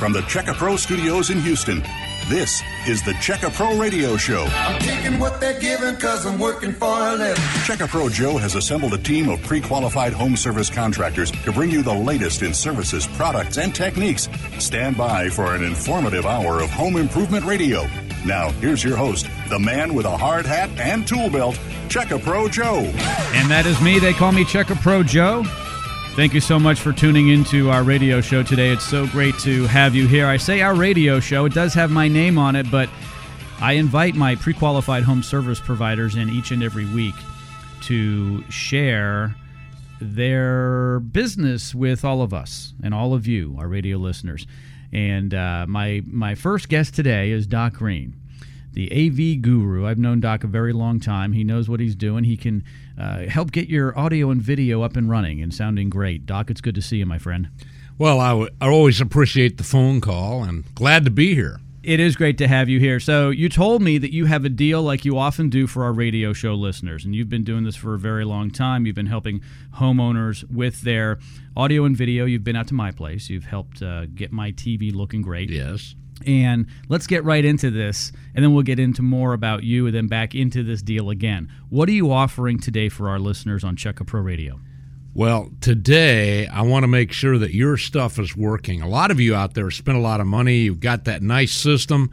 from the Checka Pro studios in Houston, this is the Checka Pro Radio Show. I'm taking what they're giving because I'm working for a living. Checka Pro Joe has assembled a team of pre qualified home service contractors to bring you the latest in services, products, and techniques. Stand by for an informative hour of home improvement radio. Now, here's your host, the man with a hard hat and tool belt, Checka Pro Joe. And that is me. They call me Checka Pro Joe. Thank you so much for tuning into our radio show today. It's so great to have you here. I say our radio show, it does have my name on it, but I invite my pre qualified home service providers in each and every week to share their business with all of us and all of you, our radio listeners. And uh, my, my first guest today is Doc Greene the AV guru. I've known Doc a very long time. He knows what he's doing. He can uh, help get your audio and video up and running and sounding great. Doc, it's good to see you, my friend. Well, I, w- I always appreciate the phone call and glad to be here. It is great to have you here. So, you told me that you have a deal like you often do for our radio show listeners, and you've been doing this for a very long time. You've been helping homeowners with their audio and video. You've been out to my place. You've helped uh, get my TV looking great. Yes. And let's get right into this, and then we'll get into more about you, and then back into this deal again. What are you offering today for our listeners on Checka Pro Radio? Well, today I want to make sure that your stuff is working. A lot of you out there spend a lot of money, you've got that nice system,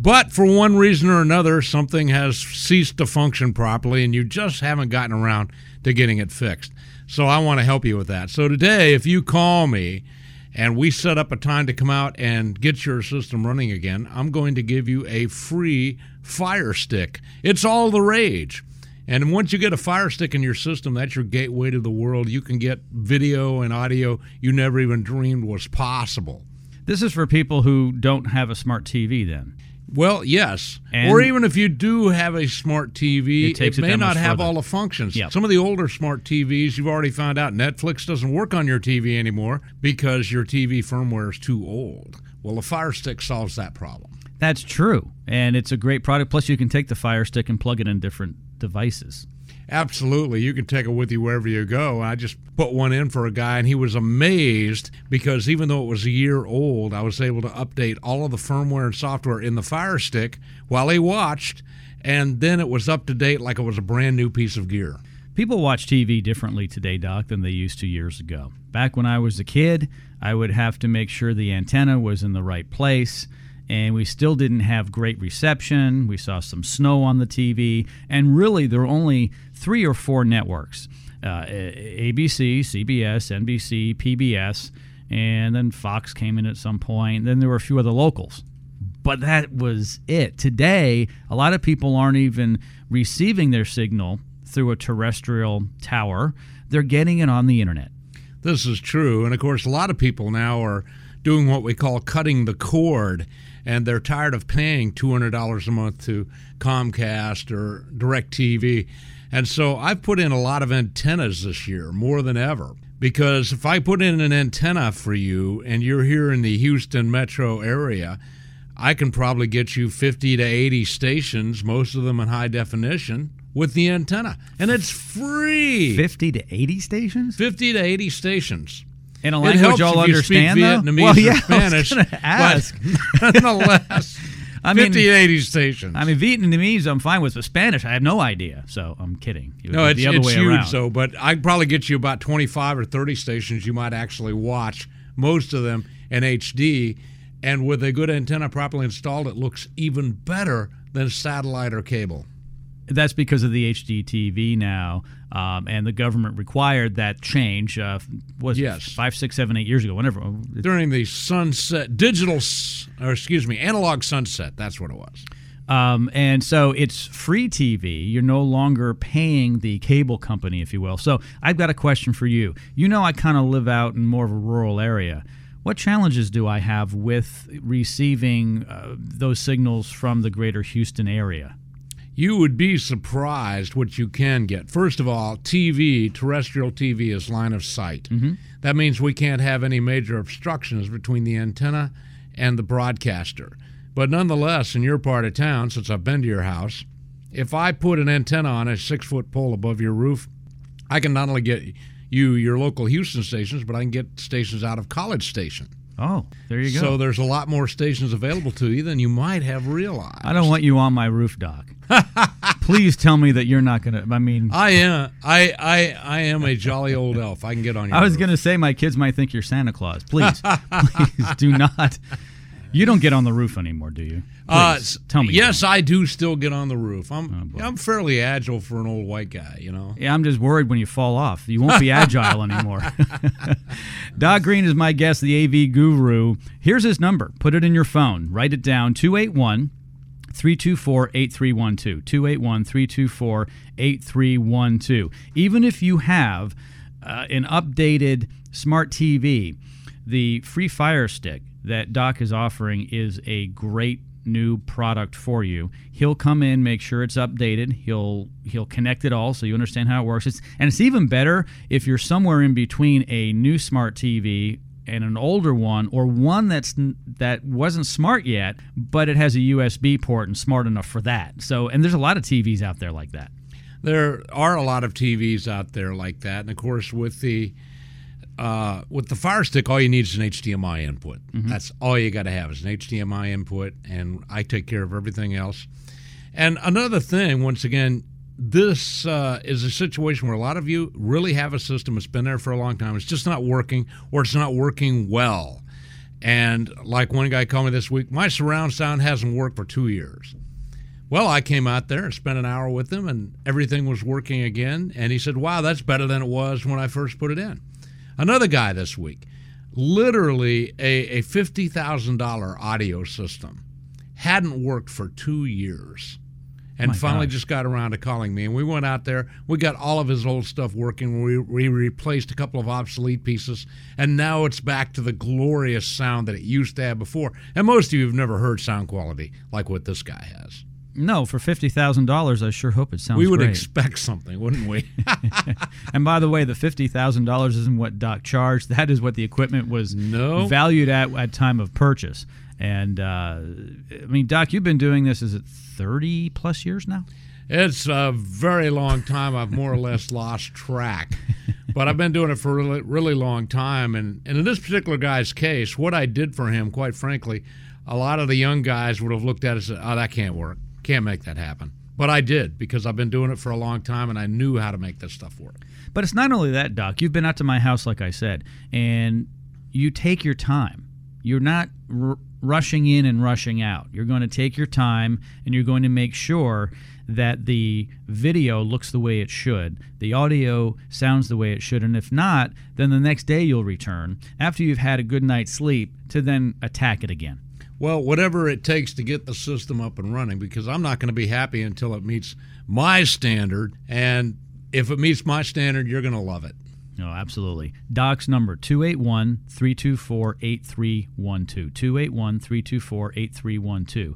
but for one reason or another, something has ceased to function properly, and you just haven't gotten around to getting it fixed. So I want to help you with that. So today, if you call me, and we set up a time to come out and get your system running again, I'm going to give you a free Fire Stick. It's all the rage. And once you get a Fire Stick in your system, that's your gateway to the world. You can get video and audio you never even dreamed was possible. This is for people who don't have a smart TV, then. Well, yes. And or even if you do have a smart TV, It it may not have further. all the functions. Yep. Some of the older smart TVs, you've already found out Netflix doesn't work on your TV anymore because your TV firmware is too old. Well, the Fire Stick solves that problem. That's true. And it's a great product. Plus, you can take the Fire Stick and plug it in different devices. Absolutely. You can take it with you wherever you go. I just put one in for a guy, and he was amazed because even though it was a year old, I was able to update all of the firmware and software in the Fire Stick while he watched, and then it was up to date like it was a brand new piece of gear. People watch TV differently today, Doc, than they used to years ago. Back when I was a kid, I would have to make sure the antenna was in the right place, and we still didn't have great reception. We saw some snow on the TV, and really, there were only three or four networks uh, ABC, CBS, NBC, PBS, and then Fox came in at some point. Then there were a few other locals but that was it. Today, a lot of people aren't even receiving their signal through a terrestrial tower, they're getting it on the internet. This is true. And of course, a lot of people now are doing what we call cutting the cord, and they're tired of paying $200 a month to Comcast or DirecTV. And so I've put in a lot of antennas this year, more than ever. Because if I put in an antenna for you and you're here in the Houston metro area, I can probably get you 50 to 80 stations, most of them in high definition, with the antenna. And it's free. 50 to 80 stations? 50 to 80 stations. In a language y'all understand? Vietnamese well, or yeah, Spanish. I ask. Nonetheless, I mean- 50 to 80 stations. I mean, Vietnamese I'm fine with, but Spanish I have no idea. So I'm kidding. It no, it's, the other it's way huge, around. though. But I'd probably get you about 25 or 30 stations you might actually watch, most of them in HD. And with a good antenna properly installed, it looks even better than satellite or cable. That's because of the HDTV now, um, and the government required that change. Uh, was it Yes. five, six, seven, eight years ago? Whenever During the sunset, digital, or excuse me, analog sunset, that's what it was. Um, and so it's free TV. You're no longer paying the cable company, if you will. So I've got a question for you. You know, I kind of live out in more of a rural area. What challenges do I have with receiving uh, those signals from the greater Houston area? You would be surprised what you can get. First of all, TV, terrestrial TV, is line of sight. Mm-hmm. That means we can't have any major obstructions between the antenna and the broadcaster. But nonetheless, in your part of town, since I've been to your house, if I put an antenna on a six foot pole above your roof, I can not only get you your local Houston stations, but I can get stations out of College Station. Oh, there you go. So there's a lot more stations available to you than you might have realized. I don't want you on my roof, Doc. Please tell me that you're not gonna. I mean, I am. I I I am a jolly old elf. I can get on your. I was roof. gonna say my kids might think you're Santa Claus. Please, please do not. You don't get on the roof anymore, do you? Uh, tell me. Yes. I do still get on the roof. I'm Oh. I'm fairly agile for an old white guy. You know. Yeah, I'm just worried when you fall off. You won't be agile anymore. Doc Greene is my guest, the AV guru. Here's his number. Put it in your phone. Write it down 281 324 8312. 281 324 8312. Even if you have uh, an updated smart TV, the free Fire Stick that Doc is offering is a great new product for you. He'll come in, make sure it's updated. He'll he'll connect it all so you understand how it works. It's, and it's even better if you're somewhere in between a new smart TV and an older one or one that's that wasn't smart yet, but it has a USB port and smart enough for that. So and there's a lot of TVs out there like that. There are a lot of TVs out there like that, and of course with the uh, with the Fire Stick, all you need is an HDMI input. That's all you got to have is an HDMI input, and I take care of everything else. And another thing, once again, this uh, is a situation where a lot of you really have a system that's been there for a long time. It's just not working, or it's not working well. And like one guy called me this week, my surround sound hasn't worked for two years. Well, I came out there and spent an hour with him, and everything was working again. And he said, Wow, that's better than it was when I first put it in. Another guy this week, literally a, a $50,000 audio system, hadn't worked for two years. And finally just got around to calling me. And we went out there, we got all of his old stuff working. We, we replaced a couple of obsolete pieces, and now it's back to the glorious sound that it used to have before. And most of you have never heard sound quality like what this guy has. No, for fifty thousand dollars, I sure hope it sounds we would great. expect something, wouldn't we? And by the way, the fifty thousand dollars isn't what Doc charged. That is what the equipment was No. valued at at time of purchase. And uh, I mean, Doc, you've been doing this is it thirty plus years now? It's a very long time. I've more or less lost track, but I've been doing it for a really, really long time. And, and in this particular guy's case, what I did for him, quite frankly, a lot of the young guys would have looked at it and said, "Oh, that can't work. Can't make that happen." But I did because I've been doing it for a long time, and I knew how to make this stuff work. But it's not only that, Doc. You've been out to my house, like I said, and you take your time. You're not r- rushing in and rushing out. You're going to take your time and you're going to make sure that the video looks the way it should, the audio sounds the way it should, and if not, then the next day you'll return after you've had a good night's sleep to then attack it again. Well, whatever it takes to get the system up and running, because I'm not going to be happy until it meets my standard. And if it meets my standard, you're going to love it. No, absolutely. Doc's number 281 324 8312. 281 324 8312.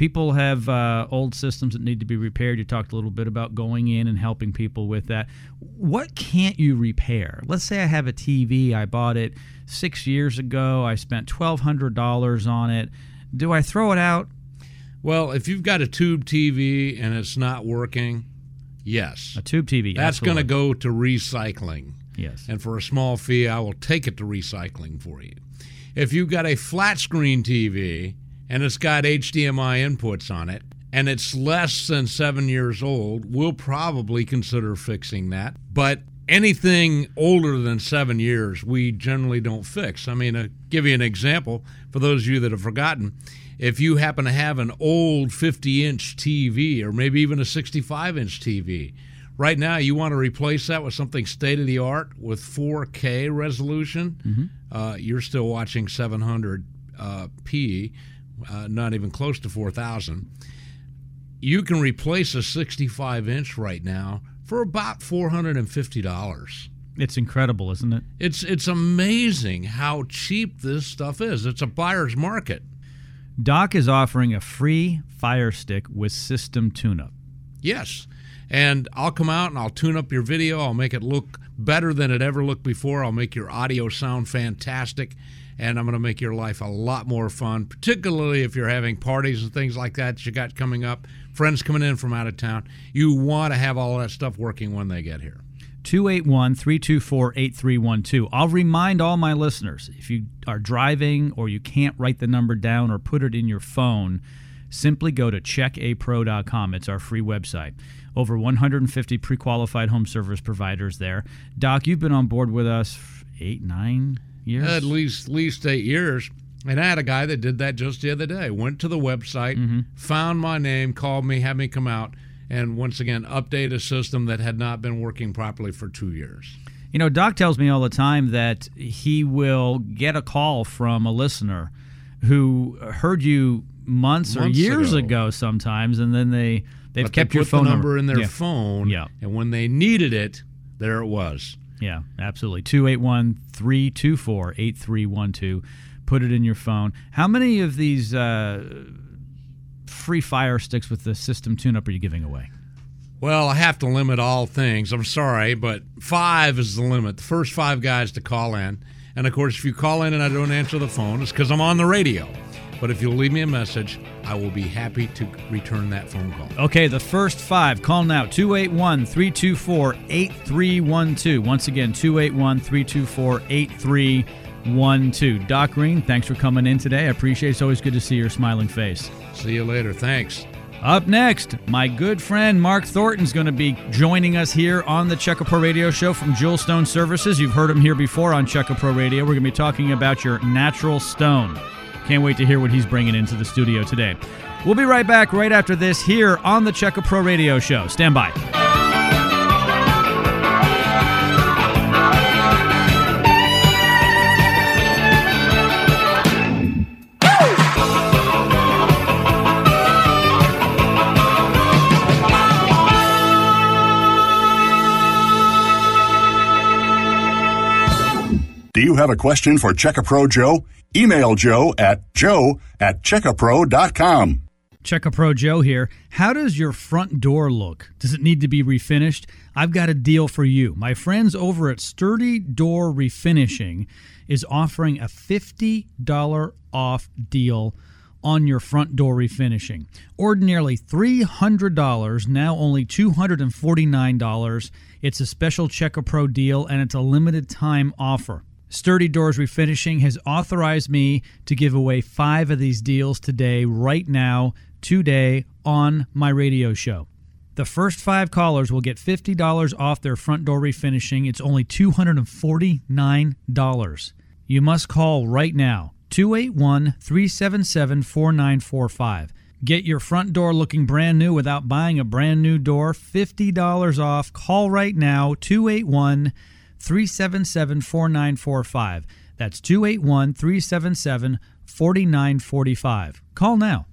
People have uh, old systems that need to be repaired. You talked a little bit about going in and helping people with that. What can't you repair? Let's say I have a TV. I bought it six years ago. I spent $1,200 on it. Do I throw it out? Well, if you've got a tube TV and it's not working, yes. A tube TV. That's going to go to recycling. Yes. And for a small fee, I will take it to recycling for you. If you've got a flat screen TV and it's got HDMI inputs on it and it's less than seven years old, we'll probably consider fixing that. But anything older than seven years, we generally don't fix. I mean, to give you an example, for those of you that have forgotten, if you happen to have an old 50 inch TV or maybe even a 65 inch TV, right now you want to replace that with something state of the art with 4K resolution, mm-hmm. uh, you're still watching 700 uh, uh, not even close to 4,000. You can replace a 65 inch right now for about $450. It's incredible, isn't it? It's it's amazing how cheap this stuff is. It's a buyer's market. Doc is offering a free Fire Stick with system tune up. Yes. And I'll come out and I'll tune up your video. I'll make it look better than it ever looked before. I'll make your audio sound fantastic. And I'm going to make your life a lot more fun, particularly if you're having parties and things like that you got coming up, friends coming in from out of town. You want to have all that stuff working when they get here. 281 324 8312. I'll remind all my listeners if you are driving or you can't write the number down or put it in your phone, simply go to checkapro.com. It's our free website. Over 150 pre qualified home service providers there. Doc, you've been on board with us eight, nine years? At least, least eight years. And I had a guy that did that just the other day. Went to the website, mm-hmm. found my name, called me, had me come out and once again update a system that had not been working properly for two years. You know, Doc tells me all the time that he will get a call from a listener who heard you months, months or years ago. ago. sometimes, and then they they've but kept they your phone number, number in their yeah. phone. Yeah. And when they needed it, there it was. Yeah, absolutely. 281 324 8312. Put it in your phone. How many of these uh, free fire sticks with the system tune-up are you giving away? Well, I have to limit all things. I'm sorry, but five is the limit. The first five guys to call in. And of course, if you call in and I don't answer the phone, it's because I'm on the radio. But if you'll leave me a message, I will be happy to return that phone call. Okay, the first five. Call now 281 324 8312. Once again, 281 324 8312. Doc Greene, thanks for coming in today. I appreciate it. It's always good to see your smiling face. See you later. Thanks. Up next, my good friend Mark Thornton's going to be joining us here on the Checka Pro Radio Show from Jewel Stone Services. You've heard him here before on Checka Pro Radio. We're going to be talking about your natural stone. Can't wait to hear what he's bringing into the studio today. We'll be right back right after this here on the Checka Pro Radio Show. Stand by. Do you have a question for Checkapro Joe? Email Joe at joe at checkapro.com. Checkapro Joe here. How does your front door look? Does it need to be refinished? I've got a deal for you. My friends over at Sturdy Door Refinishing is offering a $50 off deal on your front door refinishing. Ordinarily $300, now only $249. It's a special Checkapro deal and it's a limited time offer. Sturdy Doors Refinishing has authorized me to give away five of these deals today, right now, today, on my radio show. The first five callers will get $50 off their front door refinishing. It's only $249. You must call right now 281 377 4945. Get your front door looking brand new without buying a brand new door. $50 off. Call right now 281 281- 377 4945. That's 281 377 4945. Call now.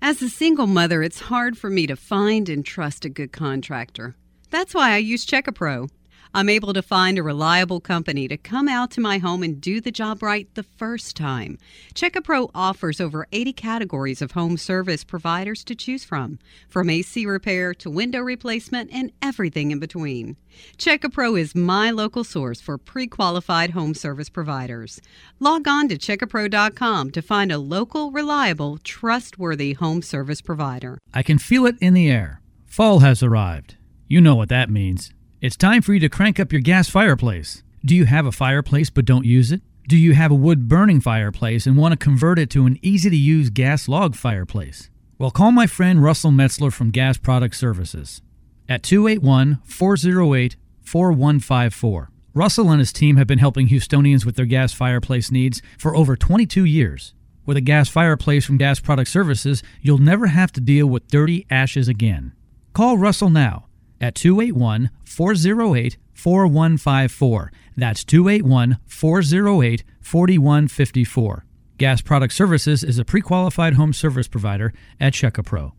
As a single mother, it's hard for me to find and trust a good contractor. That's why I use Checkapro. I'm able to find a reliable company to come out to my home and do the job right the first time. Checkapro offers over 80 categories of home service providers to choose from, from AC repair to window replacement and everything in between. Checkapro is my local source for pre-qualified home service providers. Log on to checkapro.com to find a local, reliable, trustworthy home service provider. I can feel it in the air. Fall has arrived. You know what that means. It's time for you to crank up your gas fireplace. Do you have a fireplace but don't use it? Do you have a wood burning fireplace and want to convert it to an easy to use gas log fireplace? Well, call my friend Russell Metzler from Gas Product Services at 281 408 4154. Russell and his team have been helping Houstonians with their gas fireplace needs for over 22 years. With a gas fireplace from Gas Product Services, you'll never have to deal with dirty ashes again. Call Russell now at 281 408 4154. That's 281 408 4154. Gas Product Services is a pre qualified home service provider at Checkapro.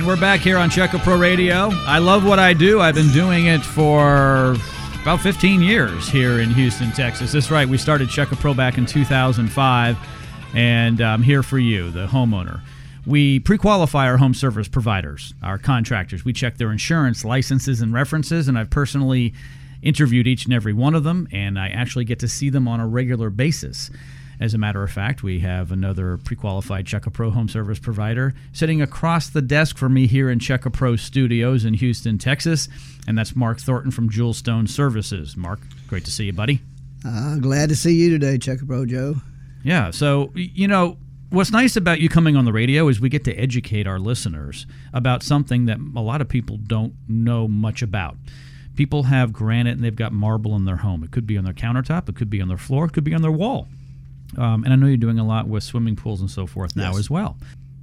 And we're back here on Checkapro Radio. I love what I do. I've been doing it for about 15 years here in Houston, Texas. That's right. We started Check a Pro back in 2005, and I'm here for you, the homeowner. We pre qualify our home service providers, our contractors. We check their insurance, licenses, and references, and I've personally interviewed each and every one of them, and I actually get to see them on a regular basis. As a matter of fact, we have another pre qualified Checka Pro home service provider sitting across the desk from me here in Checka Pro Studios in Houston, Texas, and that's Mark Thornton from Jewel Stone Services. Mark, great to see you, buddy. Uh, glad to see you today, Checka Pro Joe. Yeah, so, you know, what's nice about you coming on the radio is we get to educate our listeners about something that a lot of people don't know much about. People have granite and they've got marble in their home. It could be on their countertop, it could be on their floor, it could be on their wall. Um, and I know you're doing a lot with swimming pools and so forth now Yes. as well.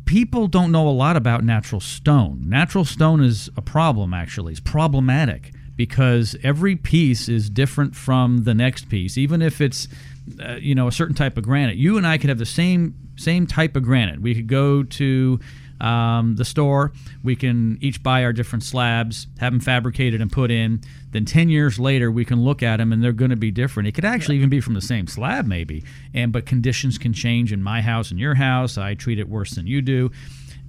People don't know a lot about natural stone. Natural stone is a problem, actually. It's problematic because every piece is different from the next piece, even if it's uh, you know a certain type of granite. You and I could have the same same type of granite. We could go to um, the store. We can each buy our different slabs, have them fabricated and put in. Then 10 years later, we can look at them and they're going to be different. It could actually even be from the same slab, maybe. And but conditions can change in my house and your house. I treat it worse than you do.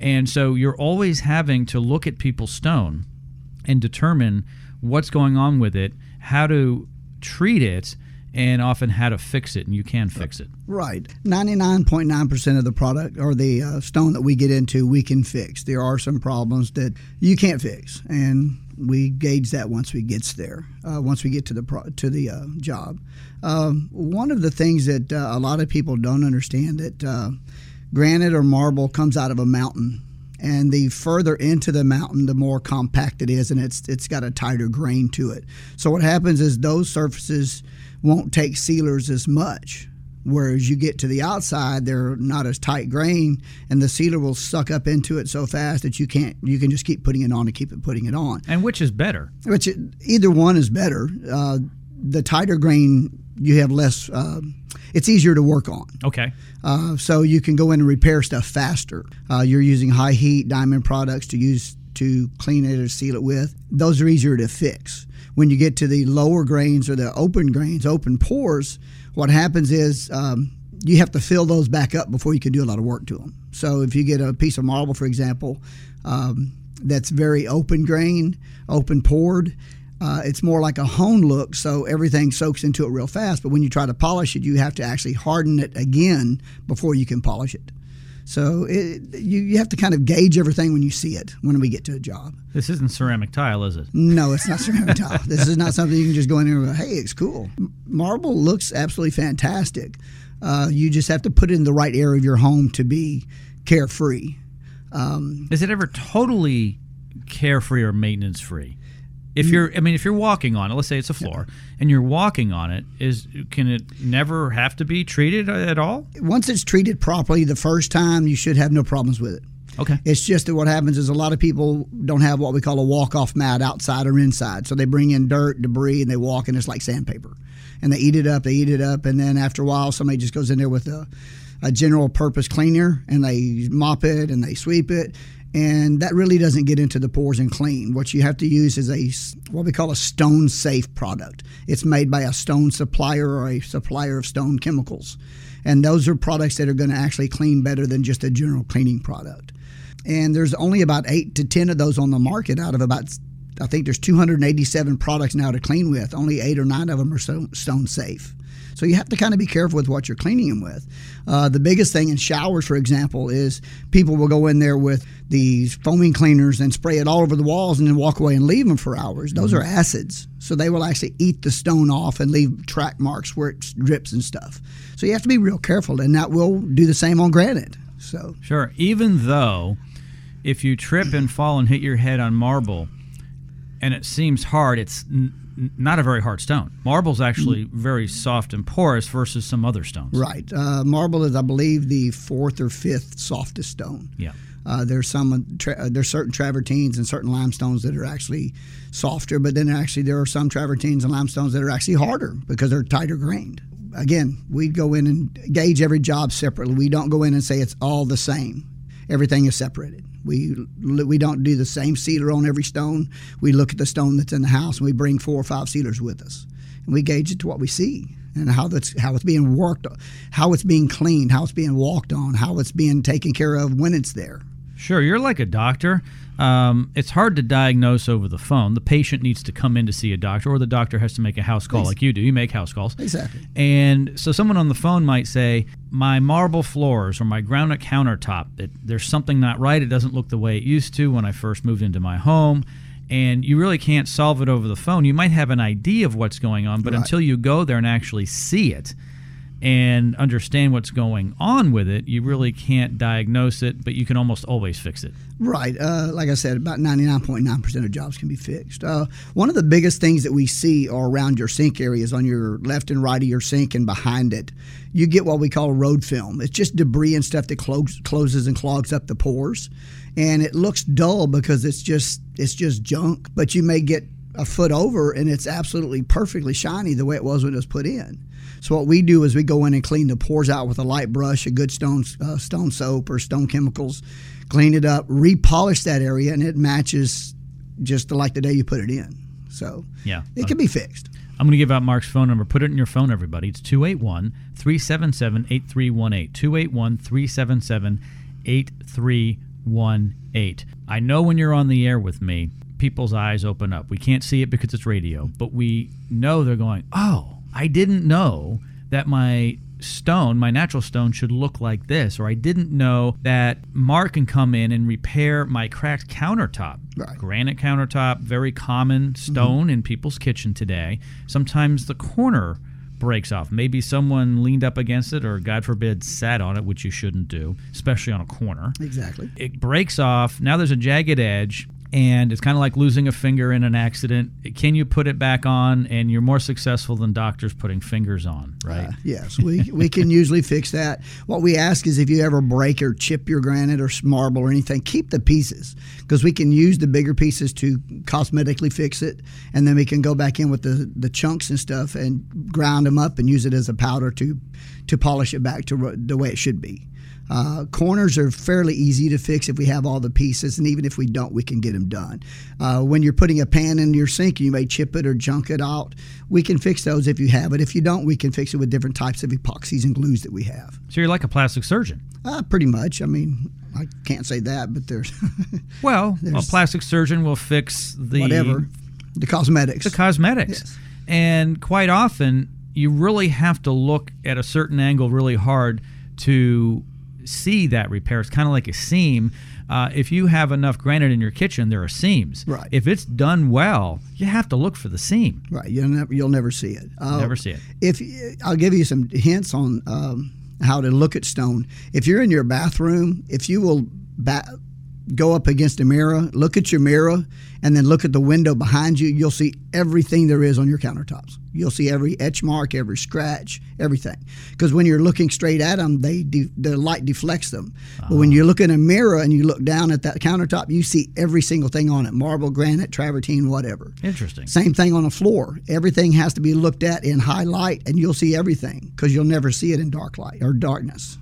And so you're always having to look at people's stone and determine what's going on with it, how to treat it, and often how to fix it. And you can fix it. Right. 99.9% of the product or the uh, stone that we get into, we can fix. There are some problems that you can't fix. And we gauge that once we gets there, uh, once we get to the pro- to the uh, job. Um, one of the things that uh, a lot of people don't understand that uh, granite or marble comes out of a mountain, and the further into the mountain, the more compact it is, and it's it's got a tighter grain to it. So what happens is those surfaces won't take sealers as much. Whereas you get to the outside, they're not as tight grain, and the sealer will suck up into it so fast that you can't. You can just keep putting it on and keep it putting it on. And which is better? Which it- either one is better. Uh, the tighter grain, you have less. Uh, it's easier to work on. Okay. Uh, so you can go in and repair stuff faster. Uh, you're using high heat diamond products to use to clean it or seal it with. Those are easier to fix. When you get to the lower grains or the open grains, open pores, what happens is um, you have to fill those back up before you can do a lot of work to them. So if you get a piece of marble, for example, um, that's very open grain, open poured. Uh, it's more like a hone look, so everything soaks into it real fast. But when you try to polish it, you have to actually harden it again before you can polish it. So it, you, you have to kind of gauge everything when you see it when we get to a job. This isn't ceramic tile, is it? No, it's not ceramic tile. This is not something you can just go in there and go, hey, it's cool. Marble looks absolutely fantastic. Uh, you just have to put it in the right area of your home to be carefree. Is it ever totally carefree or maintenance free? If mm. you're, I mean, if you're walking on it, let's say it's a floor, and you're walking on it, is can it never have to be treated at all? Once it's treated properly the first time, you should have no problems with it. Okay. It's just that what happens is a lot of people don't have what we call a walk off mat outside or inside. So they bring in dirt, debris, and they walk, and it's like sandpaper. And they eat it up, they eat it up, and then after a while, somebody just goes in there with a, a general purpose cleaner and they mop it and they sweep it. And that really doesn't get into the pores and clean. What you have to use is a what we call a stone safe product. It's made by a stone supplier or a supplier of stone chemicals. And those are products that are going to actually clean better than just a general cleaning product and there's only about eight to ten of those on the market out of about I think there's 287 products now to clean with. Only eight or nine of them are stone, stone safe. So you have to kind of be careful with what you're cleaning them with. Uh, the biggest thing in showers, for example, is people will go in there with these foaming cleaners and spray it all over the walls and then walk away and leave them for hours. Those are acids, so they will actually eat the stone off and leave track marks where it drips and stuff. So you have to be real careful, and that will do the same on granite. So Sure. Even though if you trip and fall and hit your head on marble and it seems hard, it's not a very hard stone. Marble's actually very soft and porous versus some other stones. Right. Uh, marble is, I believe, the fourth or fifth softest stone. Yeah. Uh, there's some tra- uh, there's certain travertines and certain limestones that are actually softer, but then actually there are some travertines and limestones that are actually harder because they're tighter grained. Again, we go in and gauge every job separately. We don't go in and say it's all the same. Everything is separated. We we don't do the same sealer on every stone. We look at the stone that's in the house and we bring four or five sealers with us, and we gauge it to what we see and how that's how it's being worked, how it's being cleaned, how it's being walked on, how it's being taken care of when it's there. Sure, you're like a doctor. Um, it's hard to diagnose over the phone. The patient needs to come in to see a doctor, or the doctor has to make a house call like you do. You make house calls. Exactly. And so someone on the phone might say, My marble floors or my granite countertop, it, there's something not right. It doesn't look the way it used to when I first moved into my home. And you really can't solve it over the phone. You might have an idea of what's going on, but Right. until you go there and actually see it, and understand what's going on with it, you really can't diagnose it, but you can almost always fix it. Right. Uh, like I said, about 99.9% of jobs can be fixed. Uh, one of the biggest things that we see are around your sink areas on your left and right of your sink and behind it. You get what we call road film. It's just debris and stuff that close, closes and clogs up the pores. And it looks dull because it's just it's just junk, but you may get a foot over and it's absolutely perfectly shiny the way it was when it was put in. So what we do is we go in and clean the pores out with a light brush, a good stone uh, stone soap or stone chemicals, clean it up, repolish that area, and it matches just like the day you put it in. So Yeah. it can be fixed. I'm going to give out Mark's phone number. Put it in your phone, everybody. It's 281 377 8318. 281 377 8318. I know when you're on the air with me, people's eyes open up. We can't see it because it's radio, but we know they're going, oh, I didn't know that my stone, my natural stone, should look like this, or I didn't know that Mark can come in and repair my cracked countertop. Right. Granite countertop, very common mm-hmm. stone in people's kitchen today. Sometimes the corner breaks off. Maybe someone leaned up against it, or God forbid, sat on it, which you shouldn't do, especially on a corner. Exactly. It breaks off. Now there's a jagged edge. And it's kind of like losing a finger in an accident. Can you put it back on? And you're more successful than doctors putting fingers on, right? Uh, yes, we, we can usually fix that. What we ask is if you ever break or chip your granite or marble or anything, keep the pieces because we can use the bigger pieces to cosmetically fix it, and then we can go back in with the, the chunks and stuff and grind them up and use it as a powder to to polish it back to the way it should be. Uh, corners are fairly easy to fix if we have all the pieces, and even if we don't, we can get them done. Uh, when you're putting a pan in your sink, you may chip it or junk it out. We can fix those if you have it. If you don't, we can fix it with different types of epoxies and glues that we have. So you're like a plastic surgeon. Uh, pretty much. I mean, I can't say that, but there's Well, a plastic surgeon will fix the whatever the cosmetics. the cosmetics. Yes. And quite often, you really have to look at a certain angle really hard to see that repair. It's kind of like a seam. Uh, if you have enough granite in your kitchen, there are seams. Right. If it's done well, you have to look for the seam. Right, you'll never you'll never see it. Uh, Never see it. If I'll give you some hints on um, how to look at stone. If you're in your bathroom, if you will ba- go up against a mirror, look at your mirror, and then look at the window behind you, you'll see everything there is on your countertops. You'll see every etch mark, every scratch, everything. Because when you're looking straight at them, they de- the light deflects them. But when you ah. look in a mirror and you look down at that countertop, you see every single thing on it: marble, granite, travertine, whatever. Interesting. Same thing on the floor. Everything has to be looked at in high light, and you'll see everything because you'll never see it in dark light or darkness,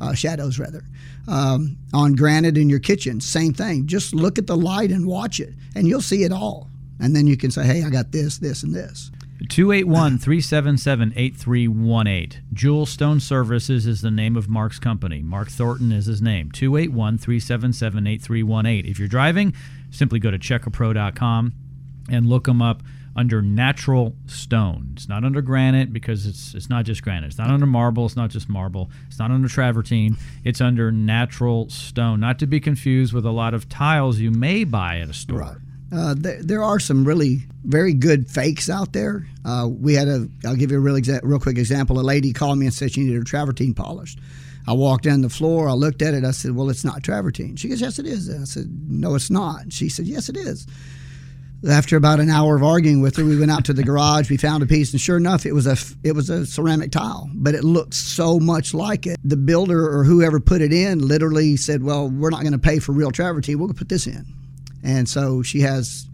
uh, shadows rather. Um, on granite in your kitchen, same thing. Just look at the light and watch it, and you'll see it all. And then you can say, "Hey, I got this, this, and this." 281 377 8318. Jewel Stone Services is the name of Mark's company. Mark Thornton is his name. 281 377 8318. If you're driving, simply go to checkapro.com and look them up under natural stone. It's not under granite because it's it's not just granite. It's not under marble. It's not just marble. It's not under travertine. It's under natural stone. Not to be confused with a lot of tiles you may buy at a store. Uh, there, there are some really very good fakes out there. Uh, we had a, I'll give you a real, exa- real quick example. A lady called me and said she needed her travertine polished. I walked down the floor. I looked at it. I said, "Well, it's not travertine." She goes, "Yes, it is." I said, "No, it's not." She said, "Yes, it is." After about an hour of arguing with her, we went out to the garage. We found a piece, and sure enough, it was a it was a ceramic tile, but it looked so much like it. The builder or whoever put it in literally said, "Well, we're not going to pay for real travertine. We'll put this in." And so she has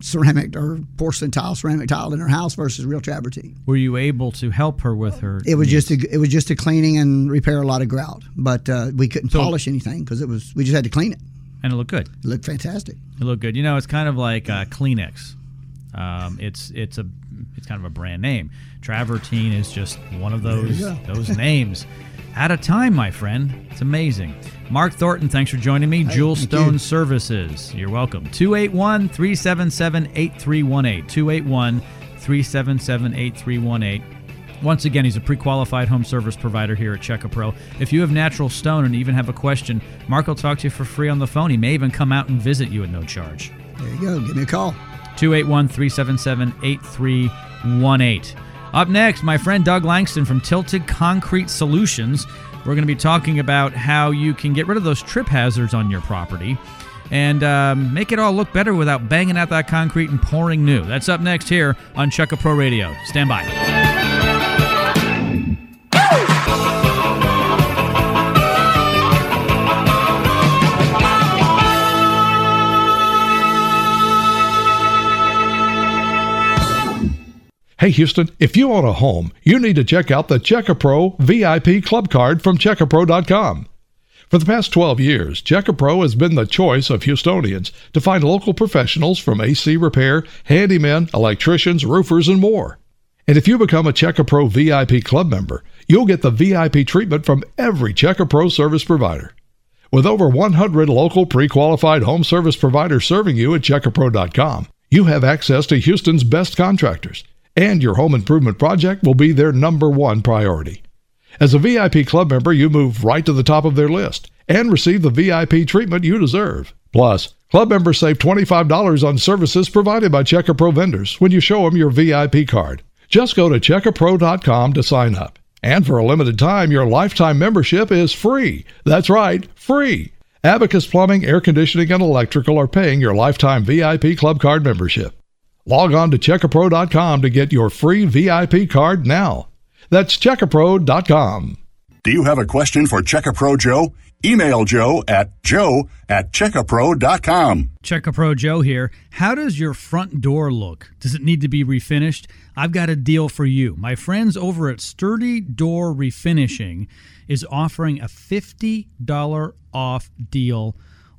ceramic or porcelain tile, ceramic tile in her house versus real travertine. Were you able to help her with her? It was needs? just a, it was just a cleaning and repair a lot of grout, but uh, we couldn't So- polish anything because it was we just had to clean it. And it looked good. It looked fantastic. It looked good. You know, it's kind of like uh, Kleenex. Um, it's it's a it's kind of a brand name. Travertine is just one of those those names. Out of time, my friend. It's amazing. Mark Thornton, thanks for joining me. Jewel Stone you. Services. You're welcome. 281 377 8318. 281 377 8318. Once again, he's a pre qualified home service provider here at Check Pro. If you have natural stone and even have a question, Mark will talk to you for free on the phone. He may even come out and visit you at no charge. There you go. Give me a call. 281 377 8318. Up next, my friend Doug Langston from Tilted Concrete Solutions. We're going to be talking about how you can get rid of those trip hazards on your property and um, make it all look better without banging out that concrete and pouring new. That's up next here on Check Pro Radio. Stand by. Hey Houston, if you own a home, you need to check out the Checkapro VIP Club Card from Checkapro.com. For the past 12 years, Checkapro has been the choice of Houstonians to find local professionals from AC repair, handymen, electricians, roofers, and more. And if you become a Checkapro VIP Club member, you'll get the VIP treatment from every Checkapro service provider. With over 100 local pre-qualified home service providers serving you at Checkapro.com, you have access to Houston's best contractors, and your home improvement project will be their number one priority. As a VIP club member, you move right to the top of their list and receive the VIP treatment you deserve. Plus, club members save $25 on services provided by Checkapro vendors when you show them your VIP card. Just go to checkapro.com to sign up. And for a limited time, your lifetime membership is free. That's right, free. Abacus Plumbing, Air Conditioning, and Electrical are paying your lifetime VIP club card membership. Log on to checkapro.com to get your free VIP card now. That's checkapro.com. Do you have a question for Checkapro Joe? Email Joe at joe at checkapro.com. Check a Pro Joe here. How does your front door look? Does it need to be refinished? I've got a deal for you. My friends over at Sturdy Door Refinishing is offering a $50 off deal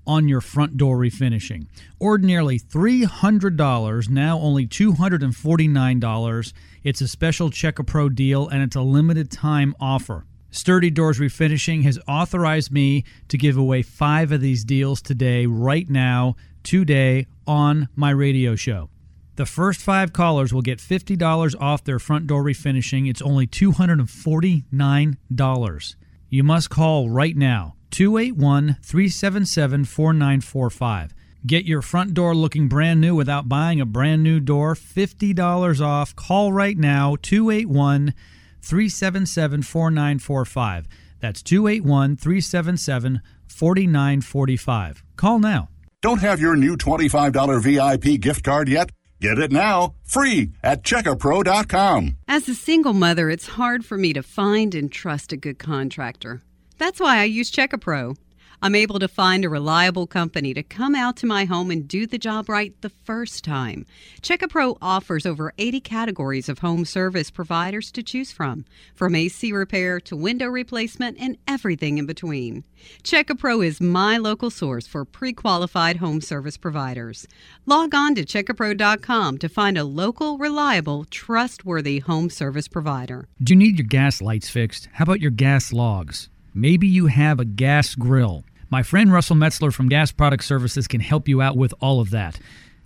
on your front door refinishing. Ordinarily $300, now only $249. It's a special Check a Pro deal and it's a limited time offer. Sturdy Doors Refinishing has authorized me to give away five of these deals today, right now, today, on my radio show. The first five callers will get $50 off their front door refinishing. It's only $249. You must call right now 281 377 4945. Get your front door looking brand new without buying a brand new door. $50 off. Call right now 281 377 4945. That's 281 377 4945. Call now. Don't have your new $25 VIP gift card yet? Get it now, free at checkapro.com. As a single mother, it's hard for me to find and trust a good contractor. That's why I use Checkapro. I'm able to find a reliable company to come out to my home and do the job right the first time. Checkapro offers over 80 categories of home service providers to choose from, from AC repair to window replacement and everything in between. Checkapro is my local source for pre-qualified home service providers. Log on to checkapro.com to find a local, reliable, trustworthy home service provider. Do you need your gas lights fixed? How about your gas logs? Maybe you have a gas grill. My friend Russell Metzler from Gas Product Services can help you out with all of that.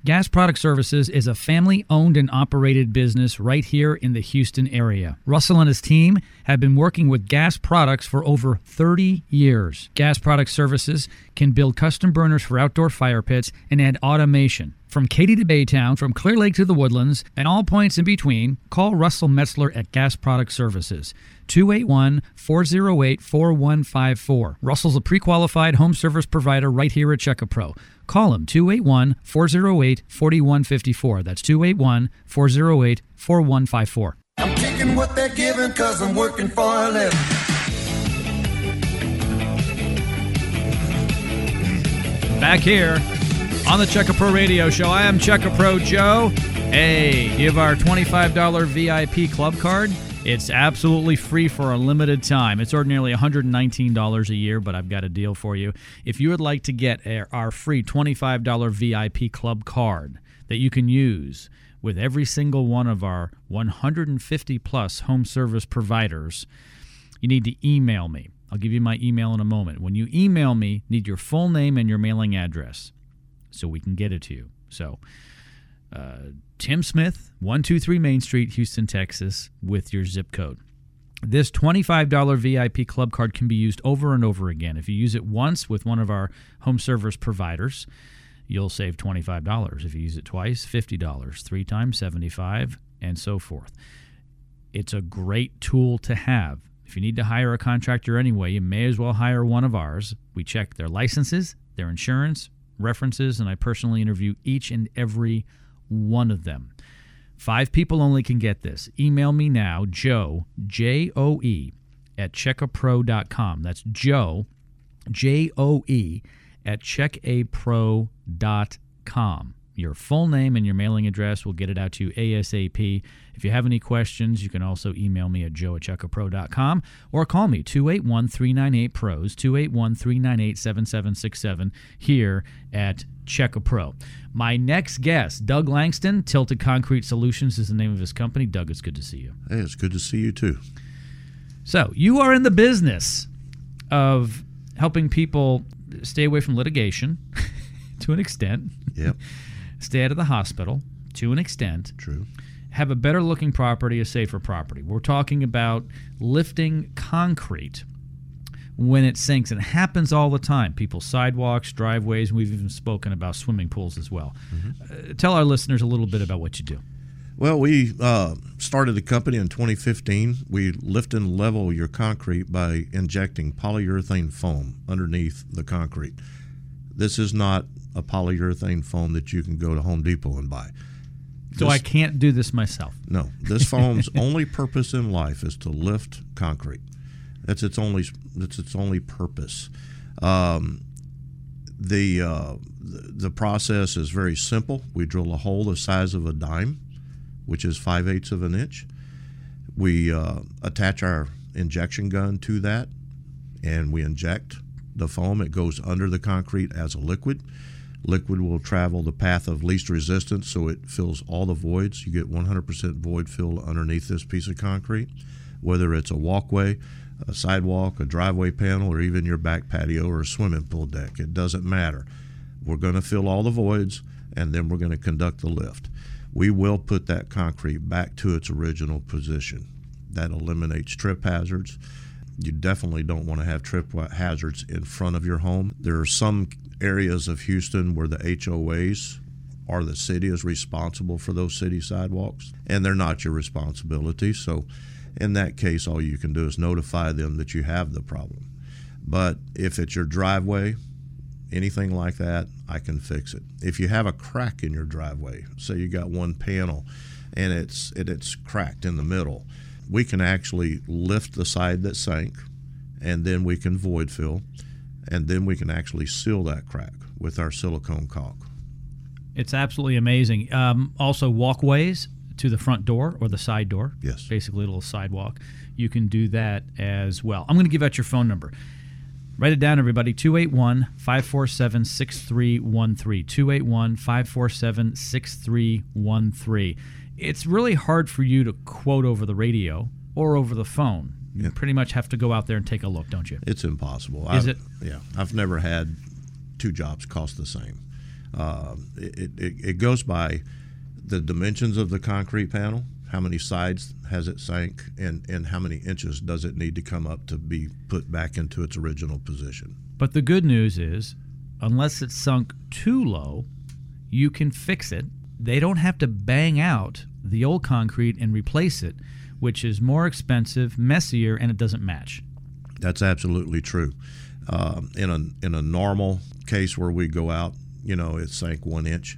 Gas Product Services is a family owned and operated business right here in the Houston area. Russell and his team have been working with gas products for over 30 years. Gas Product Services can build custom burners for outdoor fire pits and add automation. From Katy to Baytown, from Clear Lake to the Woodlands, and all points in between, call Russell Metzler at Gas Product Services. 281 408 4154. Russell's a pre qualified home service provider right here at Checkapro. Call him 281 408 4154. That's 281 408 4154. I'm kicking what they're giving cause I'm working for a living. Back here on the Check Pro Radio Show. I am Check Pro Joe. Hey, give our $25 VIP club card. It's absolutely free for a limited time. It's ordinarily $119 a year, but I've got a deal for you. If you would like to get our- free $25 VIP club card, that you can use with every single one of our 150 plus home service providers, you need to email me. I'll give you my email in a moment. When you email me, need your full name and your mailing address so we can get it to you. So, uh, Tim Smith, 123 Main Street, Houston, Texas, with your zip code. This $25 VIP club card can be used over and over again. If you use it once with one of our home service providers, you'll save $25. If you use it twice, $50, three times 75, and so forth. It's a great tool to have. If you need to hire a contractor anyway, you may as well hire one of ours. We check their licenses, their insurance, references, and I personally interview each and every one of them. Five people only can get this. Email me now, Joe, J O E, at checkapro.com. That's Joe, J O E, at checkapro.com. Your full name and your mailing address We'll get it out to you ASAP. If you have any questions, you can also email me at joe at checkapro.com or call me 281 398 PROS, 281 398 7767 here at Checkapro. My next guest, Doug Langston, Tilted Concrete Solutions is the name of his company. Doug, it's good to see you. Hey, it's good to see you too. So, you are in the business of helping people stay away from litigation to an extent. Yep. stay out of the hospital to an extent. True. Have a better looking property, a safer property. We're talking about lifting concrete when it sinks. And it happens all the time. People's sidewalks, driveways, we've even spoken about swimming pools as well. Mm-hmm. Uh, tell our listeners a little bit about what you do. Well, we uh, started the company in 2015. We lift and level your concrete by injecting polyurethane foam underneath the concrete. This is not a polyurethane foam that you can go to Home Depot and buy. So this, I can't do this myself. No, this foam's only purpose in life is to lift concrete. That's its only that's its only purpose. Um, the uh, the process is very simple. We drill a hole the size of a dime, which is five eighths of an inch. We uh, attach our injection gun to that, and we inject the foam. It goes under the concrete as a liquid. Liquid will travel the path of least resistance, so it fills all the voids. You get 100% void fill underneath this piece of concrete, whether it's a walkway, a sidewalk, a driveway panel, or even your back patio or a swimming pool deck. It doesn't matter. We're going to fill all the voids and then we're going to conduct the lift. We will put that concrete back to its original position. That eliminates trip hazards. You definitely don't want to have trip hazards in front of your home. There are some areas of Houston where the HOAs or the city is responsible for those city sidewalks, and they're not your responsibility. So in that case, all you can do is notify them that you have the problem. But if it's your driveway, anything like that, I can fix it. If you have a crack in your driveway, say you got one panel and it's it, it's cracked in the middle, we can actually lift the side that sank and then we can void fill and then we can actually seal that crack with our silicone caulk. It's absolutely amazing. Um, also, walkways to the front door or the side door. Yes. Basically, a little sidewalk. You can do that as well. I'm going to give out your phone number. Write it down, everybody 281 547 6313. 281 547 6313. It's really hard for you to quote over the radio or over the phone. You yeah. pretty much have to go out there and take a look, don't you? It's impossible. Is I've, it? Yeah. I've never had two jobs cost the same. Uh, it, it, it goes by the dimensions of the concrete panel, how many sides has it sank, and, and how many inches does it need to come up to be put back into its original position. But the good news is, unless it's sunk too low, you can fix it. They don't have to bang out the old concrete and replace it, which is more expensive, messier, and it doesn't match. That's absolutely true. Uh, in a in a normal case where we go out, you know, it sank one inch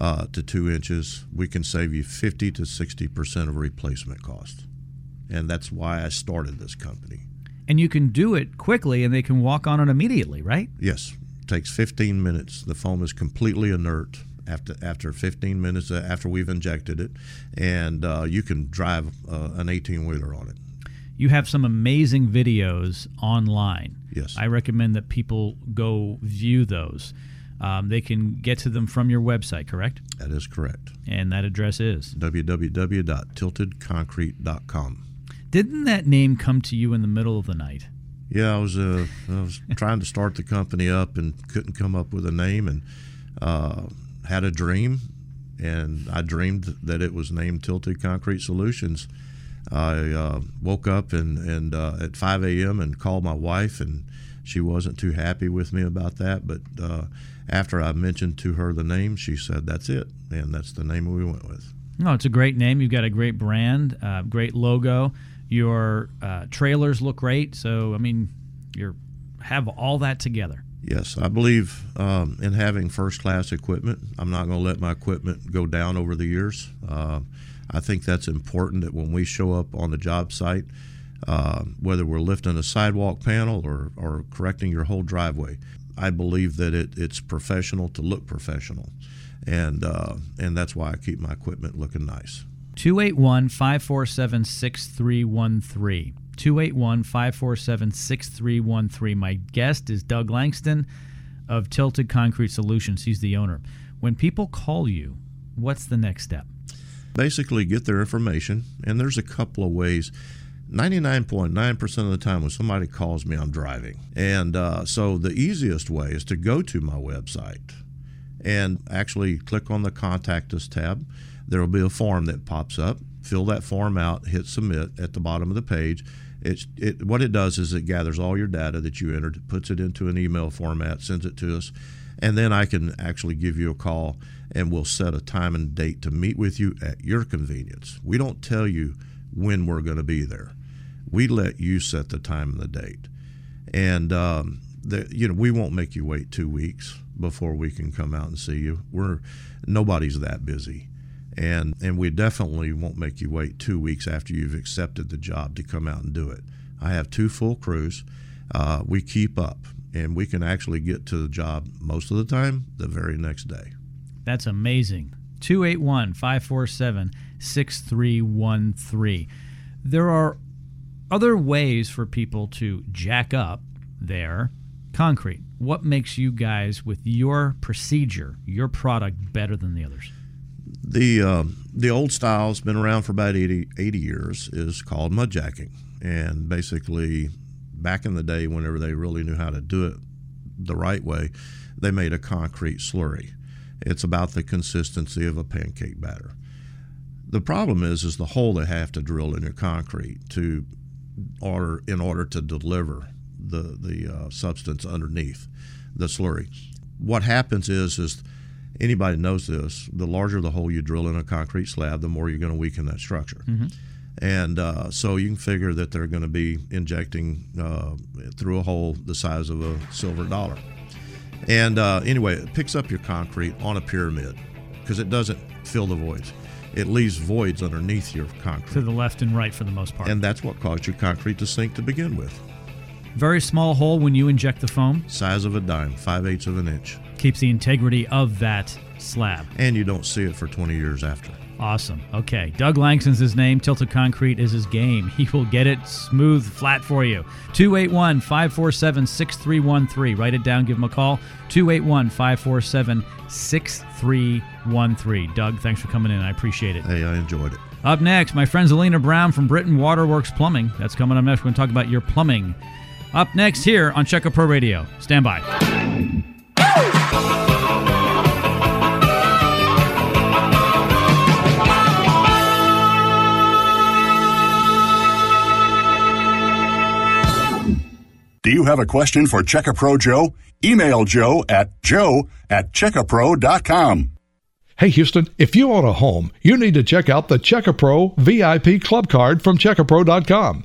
uh, to two inches, we can save you 50 to 60 percent of replacement cost, and that's why I started this company. And you can do it quickly, and they can walk on it immediately, right? Yes, it takes 15 minutes. The foam is completely inert after after 15 minutes uh, after we've injected it, and uh, you can drive uh, an 18 wheeler on it. You have some amazing videos online. Yes, I recommend that people go view those. um, they can get to them from your website, correct? That is correct. And that address is www.tiltedconcrete.com. Didn't that name come to you in the middle of the night? Yeah, I was uh, I was trying to start the company up and couldn't come up with a name, and uh, had a dream, and I dreamed that it was named Tilted Concrete Solutions. I uh, woke up and and uh, at 5 a.m. and called my wife, and she wasn't too happy with me about that. But uh, after I mentioned to her the name, she said, "That's it," and that's the name we went with. No, it's a great name. You've got a great brand, uh, great logo. Your uh, trailers look great. So, I mean, you have all that together. Yes, I believe um, in having first class equipment. I'm not going to let my equipment go down over the years. Uh, I think that's important that when we show up on the job site, uh, whether we're lifting a sidewalk panel or, or correcting your whole driveway, I believe that it, it's professional to look professional. And, uh, and that's why I keep my equipment looking nice. 281 547 6313. 281 547 6313. My guest is Doug Langston of Tilted Concrete Solutions. He's the owner. When people call you, what's the next step? Basically, get their information, and there's a couple of ways. 99.9% of the time when somebody calls me, I'm driving. And uh, so the easiest way is to go to my website and actually click on the Contact Us tab. There will be a form that pops up. Fill that form out, hit submit at the bottom of the page. It's, it, what it does is it gathers all your data that you entered, puts it into an email format, sends it to us, and then I can actually give you a call and we'll set a time and date to meet with you at your convenience. We don't tell you when we're going to be there. We let you set the time and the date. And um, the, you know, we won't make you wait two weeks before we can come out and see you. We're nobody's that busy and and we definitely won't make you wait two weeks after you've accepted the job to come out and do it. I have two full crews. Uh, we keep up, and we can actually get to the job most of the time the very next day. That's amazing. 281 547 6313. There are other ways for people to jack up their concrete. What makes you guys, with your procedure, your product, better than the others? The uh, the old style has been around for about 80, 80 years is called mud jacking, and basically, back in the day, whenever they really knew how to do it the right way, they made a concrete slurry. It's about the consistency of a pancake batter. The problem is, is the hole they have to drill in your concrete to order in order to deliver the the uh, substance underneath the slurry. What happens is, is anybody knows this. The larger the hole you drill in a concrete slab, the more you're going to weaken that structure. Mm-hmm. And uh, so you can figure that they're going to be injecting uh, through a hole the size of a silver dollar. And uh, anyway, it picks up your concrete on a pyramid because it doesn't fill the voids. It leaves voids underneath your concrete. To the left and right for the most part. And that's what caused your concrete to sink to begin with. Very small hole when you inject the foam. Size of a dime, five eighths of an inch. Keeps the integrity of that slab. And you don't see it for 20 years after. Awesome. Okay. Doug Langston's his name. Tilted Concrete is his game. He will get it smooth, flat for you. 281 547 6313. Write it down. Give him a call. 281 547 6313. Doug, thanks for coming in. I appreciate it. Hey, I enjoyed it. Up next, my friend Zelena Brown from Britton Waterworks Plumbing. That's coming up next. We're going to talk about your plumbing. Up next here on Check Pro Radio. Stand by. Do you have a question for Checkapro Joe? Email Joe at joe at checkapro.com. Hey Houston, if you own a home, you need to check out the Checkapro VIP Club Card from checkapro.com.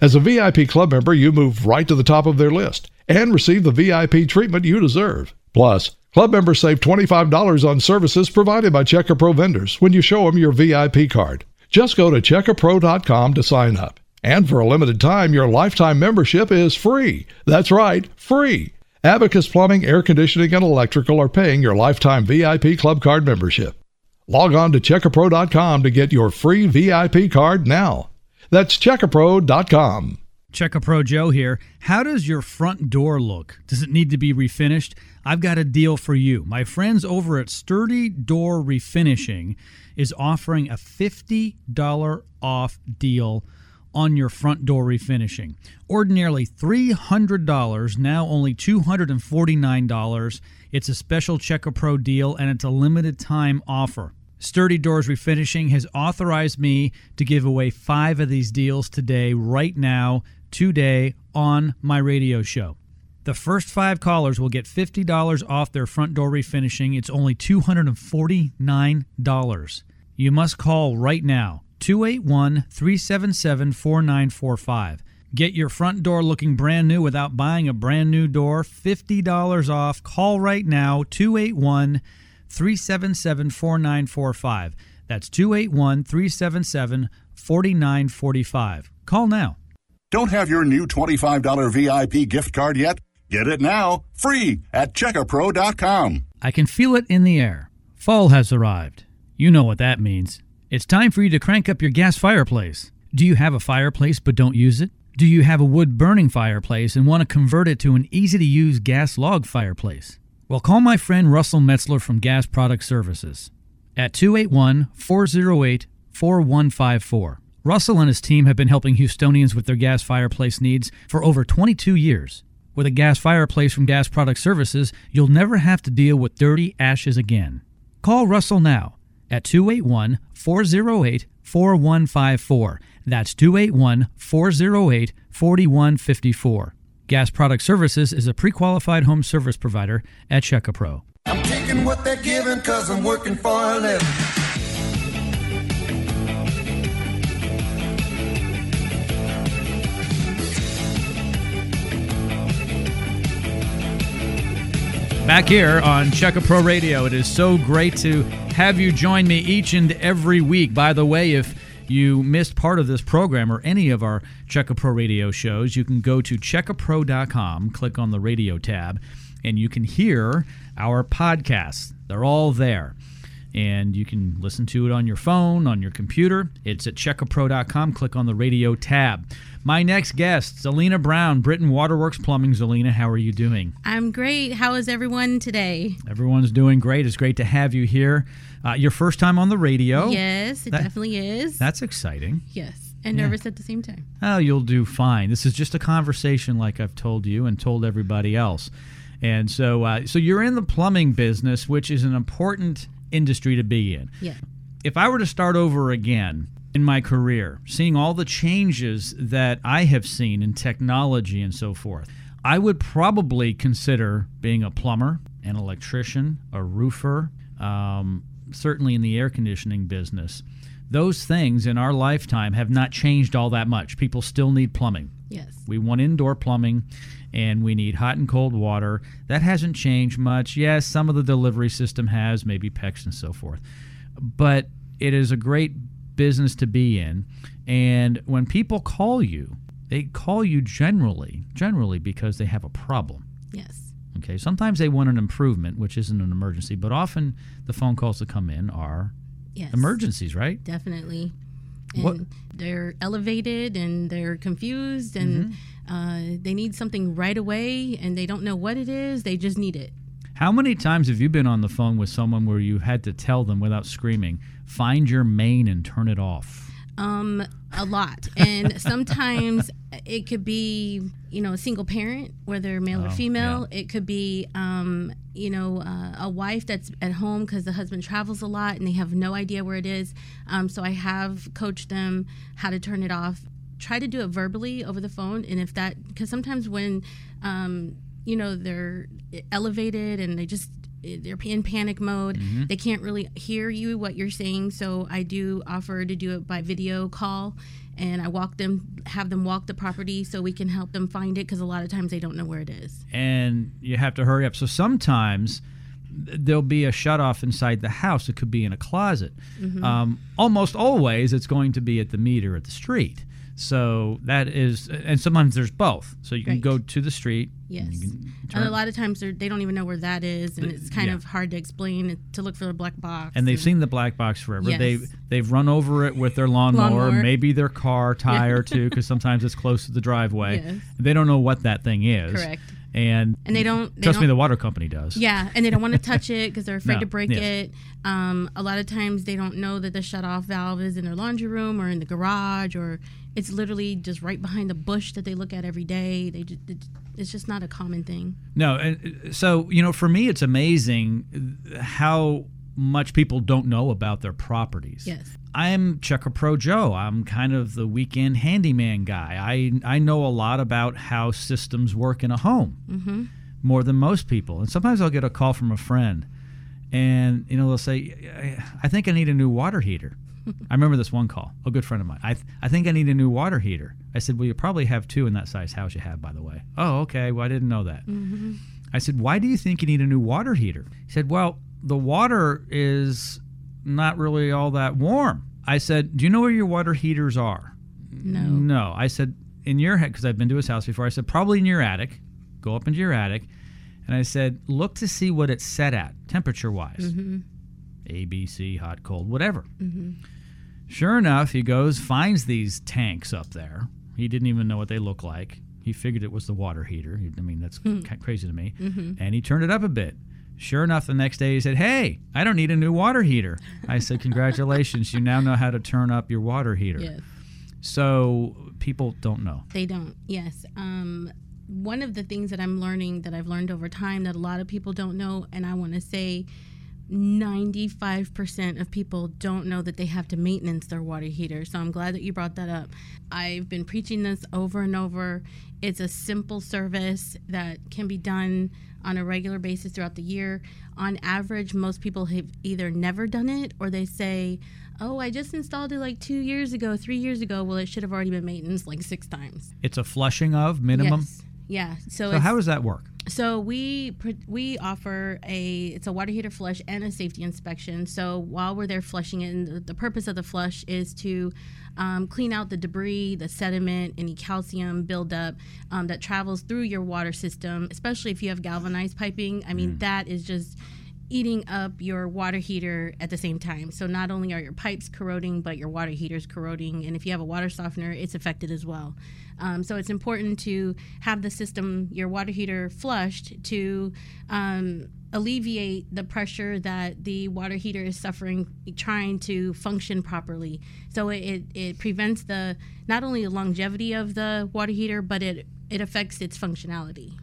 As a VIP club member, you move right to the top of their list and receive the VIP treatment you deserve. Plus, Club members save $25 on services provided by Checkapro vendors when you show them your VIP card. Just go to checkapro.com to sign up. And for a limited time, your lifetime membership is free. That's right, free. Abacus Plumbing, Air Conditioning, and Electrical are paying your lifetime VIP club card membership. Log on to checkapro.com to get your free VIP card now. That's checkapro.com. Checkapro Joe here. How does your front door look? Does it need to be refinished? I've got a deal for you. My friends over at Sturdy Door Refinishing is offering a $50 off deal on your front door refinishing. Ordinarily $300, now only $249. It's a special Checkapro deal and it's a limited time offer. Sturdy Doors Refinishing has authorized me to give away five of these deals today, right now, today, on my radio show. The first five callers will get $50 off their front door refinishing. It's only $249. You must call right now 281 377 4945. Get your front door looking brand new without buying a brand new door. $50 off. Call right now 281 377 4945. That's 281 377 4945. Call now. Don't have your new $25 VIP gift card yet? Get it now, free at checkapro.com. I can feel it in the air. Fall has arrived. You know what that means. It's time for you to crank up your gas fireplace. Do you have a fireplace but don't use it? Do you have a wood burning fireplace and want to convert it to an easy to use gas log fireplace? Well, call my friend Russell Metzler from Gas Product Services at 281 408 4154. Russell and his team have been helping Houstonians with their gas fireplace needs for over 22 years. With a gas fireplace from Gas Product Services, you'll never have to deal with dirty ashes again. Call Russell now at 281 408 4154. That's 281 408 4154. Gas Product Services is a pre qualified home service provider at Checkapro. I'm taking what they're giving cause I'm working for a living. Back here on Checka Pro Radio, it is so great to have you join me each and every week. By the way, if you missed part of this program or any of our Checka Pro Radio shows, you can go to checkapro.com, click on the radio tab, and you can hear our podcasts. They're all there. And you can listen to it on your phone, on your computer. It's at checkapro.com. Click on the radio tab. My next guest, Zelena Brown, Britton Waterworks Plumbing. Zelena, how are you doing? I'm great. How is everyone today? Everyone's doing great. It's great to have you here. Uh, your first time on the radio. Yes, it That- definitely is. That's exciting. yes, and Yeah. nervous at the same time. Oh, you'll do fine. This is just a conversation, like I've told you and told everybody else. And so, uh, so you're in the plumbing business, which is an important industry to be in. Yeah. If I were to start over again in my career, seeing all the changes that I have seen in technology and so forth, I would probably consider being a plumber, an electrician, a roofer, um, certainly in the air conditioning business. Those things in our lifetime have not changed all that much. People still need plumbing. Yes. We want indoor plumbing and we need hot and cold water. That hasn't changed much. Yes, some of the delivery system has, maybe PEX and so forth. But it is a great business to be in. And when people call you, they call you generally, generally because they have a problem. Yes. Okay, sometimes they want an improvement, which isn't an emergency, but often the phone calls that come in are Yes. emergencies, right? Definitely. And What- they're elevated and they're confused and Mm-hmm. uh, they need something right away and they don't know what it is. They just need it. How many times have you been on the phone with someone where you had to tell them without screaming, find your main and turn it off? Um, a lot. And sometimes it could be, you know, a single parent, whether male or Oh, female. It could be, um, you know, uh, a wife that's at home because the husband travels a lot and they have no idea where it is. Um, so I have coached them how to turn it off. Try to do it verbally over the phone. And if that, because sometimes when, um, you know, they're elevated and they just, they're in panic mode. Mm-hmm. They can't really hear you what you're saying. So I do offer to do it by video call, and I walk them, have them walk the property so we can help them find it because a lot of times they don't know where it is. and you have to hurry up. So sometimes there'll be a shut off inside the house. It could be in a closet. Mhm. Um, almost always, it's going to be at the meter at the street. So that is, and sometimes there's both. So you can Right. go to the street. Yes. and And a lot of times they're, they don't even know where that is, and it's kind yeah. of hard to explain to look for the black box. and they've seen the black box forever. Yes. They've they've run over it with their lawnmower, Lawnmower. maybe their car tire too, because sometimes it's close to the driveway. Yes. They don't know what that thing is. Correct. And And they don't- they trust me, don't- the water company does. Yeah, and they don't want to touch it because they're afraid No, to break yes. it. Um, a lot of times they don't know that the shut off valve is in their laundry room or in the garage, or it's literally just right behind the bush that they look at every day. They just, it's just not a common thing. No, and so you know, for me, it's amazing how much people don't know about their properties. Yes. I'm Checka Pro Joe. I'm kind of the weekend handyman guy. I I know a lot about how systems work in a home Mm-hmm. more than most people. And sometimes I'll get a call from a friend, and you know they'll say, "I- "I think I need a new water heater." I remember this one call, a good friend of mine. I, th- I think I need a new water heater. I said, Well, you probably have two in that size house you have, by the way. Oh, okay. Well, I didn't know that. Mm-hmm. I said, Why do you think you need a new water heater? He said, Well, the water is not really all that warm. I said, Do you know where your water heaters are? No. No. I said, In your head, because I've been to his house before, I said, Probably in your attic. Go up into your attic. And I said, Look to see what it's set at, temperature wise. Mm-hmm. A, B, C, hot, cold, whatever. Mm-hmm. Sure enough, he goes, finds these tanks up there. He didn't even know what they look like. He figured it was the water heater. I mean, that's Hmm. kind of crazy to me. Mhm. And he turned it up a bit. Sure enough, the next day he said, Hey, I don't need a new water heater. I said, Congratulations, you now know how to turn up your water heater. Yes. So people don't know. They don't. Yes. Um, one of the things that I'm learning that I've learned over time that a lot of people don't know, and I want to say 95% of people don't know that they have to maintenance their water heater. So I'm glad that you brought that up. I've been preaching this over and over. It's a simple service that can be done on a regular basis throughout the year. On average, most people have either never done it or they say, Oh, I just installed it like two years ago, three years ago. Well, it should have already been maintenance like six times. It's a flushing of minimum. Yes. Yeah. So, So, it's, how does that work? so we we offer a it's a water heater flush and a safety inspection. So while we're there flushing it, and the, the purpose of the flush is to um, clean out the debris, the sediment, any calcium buildup um, that travels through your water system, especially if you have galvanized piping. I mean, that is just eating up your water heater at the same time. So not only are your pipes corroding, but your water heater's corroding, and if you have a water softener, it's affected as well. Um, so it's important to have the system, your water heater, flushed to um, alleviate the pressure that the water heater is suffering, trying to function properly. So it, it, it prevents the not only the longevity of the water heater, but it it affects its functionality.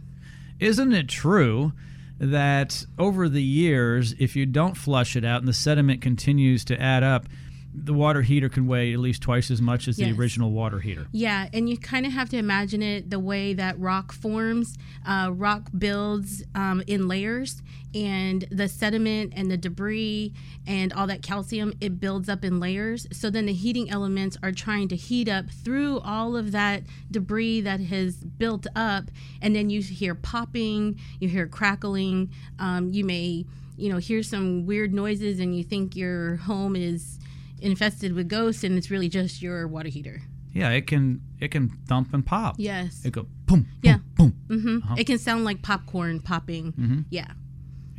Isn't it true that over the years, if you don't flush it out and the sediment continues to add up, the water heater can weigh at least twice as much as Yes. the original water heater? Yeah, and you kind of have to imagine it the way that rock forms. Uh, rock builds um, in layers, and the sediment and the debris and all that calcium it builds up in layers. So then the heating elements are trying to heat up through all of that debris that has built up, and then you hear popping, you hear crackling, um, you may you know hear some weird noises, and you think your home is infested with ghosts, and it's really just your water heater. Yeah, it can it can thump and pop. Yes. It go boom, Yeah. boom, hmm Uh-huh. It can sound like popcorn popping. Mhm. Yeah.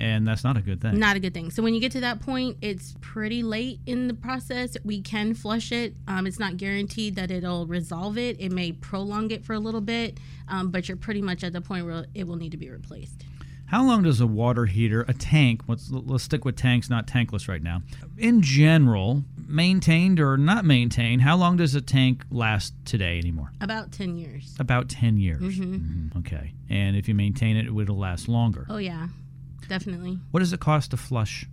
and that's not a good thing. Not a good thing. So when you get to that point, it's pretty late in the process. We can flush it. Um, it's not guaranteed that it'll resolve it. It may prolong it for a little bit, um, but you're pretty much at the point where it will need to be replaced. How long does a water heater, a tank, let's, let's stick with tanks, not tankless right now, in general, maintained or not maintained, how long does a tank last today anymore? About 10 years. About 10 years. hmm Mhm, Okay. And if you maintain it, it'll last longer. Oh, yeah. Definitely. What does it cost to flush?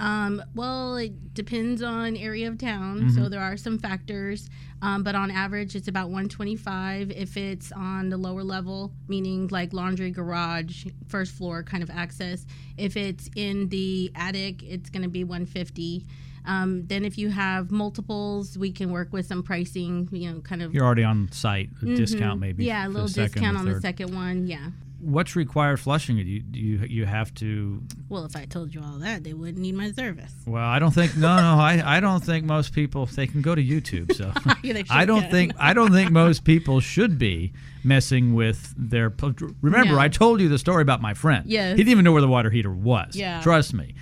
Um, well, it depends on area of town, so Mhm. there are some factors. Um, but on average, it's about 125 if it's on the lower level, meaning like laundry, garage, first floor kind of access. If it's in the attic, it's going to be 150. Um, then if you have multiples, we can work with some pricing. You know, kind of You're already on site, a Mhm. discount maybe. Yeah, a little discount on the second one. Yeah. what's required flushing it? You you you have to. Well, if I told you all that, they wouldn't need my service. Well, I don't think no no I, I don't think most people they can go to YouTube so I don't can. think I don't think most people should be messing with their. Remember, No. I told you the story about my friend. Yeah, he didn't even know where the water heater was. Yeah. trust me.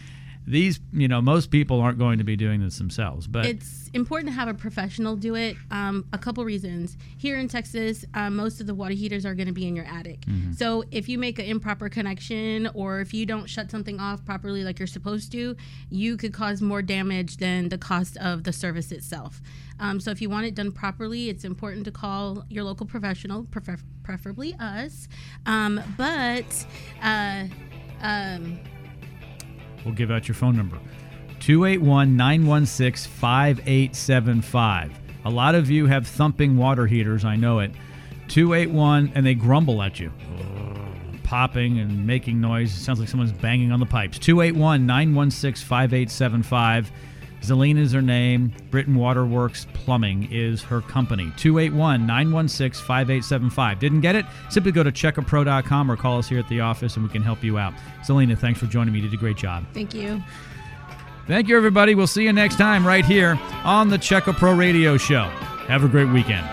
These you know most people aren't going to be doing this themselves, but it's important to have a professional do it. Um, a couple reasons. Here in Texas, um, most of the water heaters are going to be in your attic. Mm-hmm. So if you make an improper connection or if you don't shut something off properly like you're supposed to, you could cause more damage than the cost of the service itself. Um, so if you want it done properly, it's important to call your local professional, prefer- preferably us. Um, but uh, um, We'll give out your phone number 281 916 5875. A lot of you have thumping water heaters, I know it. 281, and they grumble at you, popping and making noise. It sounds like someone's banging on the pipes. 281 916 5875. Zelena is her name. Britton Waterworks Plumbing is her company. 281 916 5875. Didn't get it? Simply go to checkapro.com or call us here at the office and we can help you out. Zelena, thanks for joining me. You did a great job. thank you. Thank you, everybody. We'll see you next time right here on the Check A Pro Radio Show. Have a great weekend.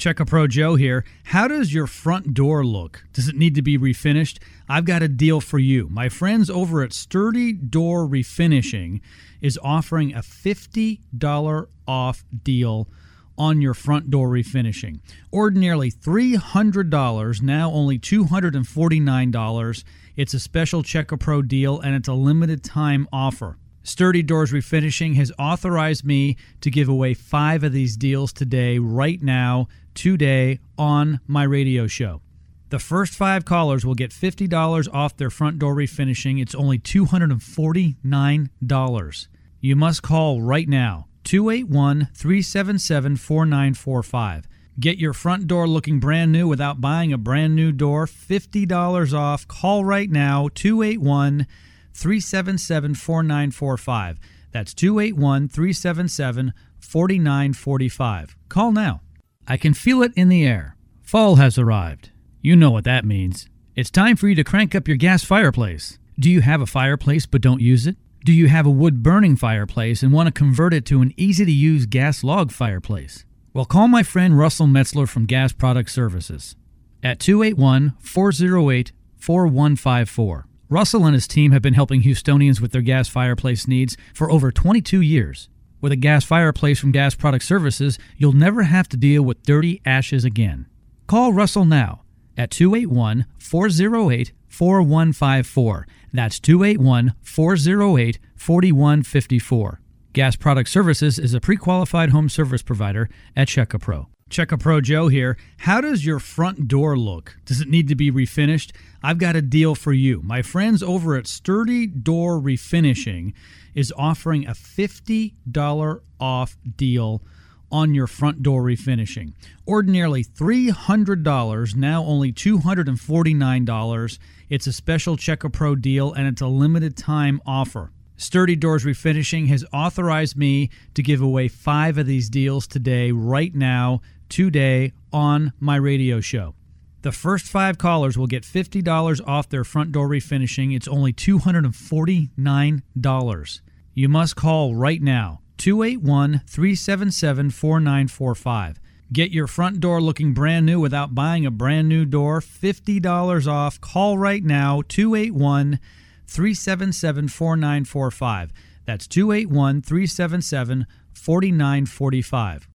Check a Pro Joe here. How does your front door look? Does it need to be refinished? I've got a deal for you. My friends over at Sturdy Door Refinishing is offering a $50 off deal on your front door refinishing. Ordinarily $300, now only $249. It's a special Check a Pro deal and it's a limited time offer. Sturdy Doors Refinishing has authorized me to give away five of these deals today, right now, today, on my radio show. The first five callers will get $50 off their front door refinishing. It's only $249. You must call right now 281 377 4945. Get your front door looking brand new without buying a brand new door. $50 off. Call right now 281 377 4945. That's 281 377 4945. Call now. I can feel it in the air. Fall has arrived. You know what that means. It's time for you to crank up your gas fireplace. Do you have a fireplace but don't use it? Do you have a wood burning fireplace and want to convert it to an easy to use gas log fireplace? Well, call my friend Russell Metzler from Gas Product Services at 281 408 4154. Russell and his team have been helping Houstonians with their gas fireplace needs for over 22 years. With a gas fireplace from Gas Product Services, you'll never have to deal with dirty ashes again. Call Russell now at 281 408 4154. That's 281 408 4154. Gas Product Services is a pre qualified home service provider at Checka Pro. Checka Pro Joe here. How does your front door look? Does it need to be refinished? I've got a deal for you. My friends over at Sturdy Door Refinishing is offering a $50 off deal on your front door refinishing. Ordinarily $300, now only $249. It's a special Checka Pro deal and it's a limited time offer. Sturdy Doors Refinishing has authorized me to give away five of these deals today, right now, today, on my radio show. The first five callers will get $50 off their front door refinishing. It's only $249. You must call right now 281 377 4945. Get your front door looking brand new without buying a brand new door. $50 off. Call right now 281 377 4945. That's 281 377 4945.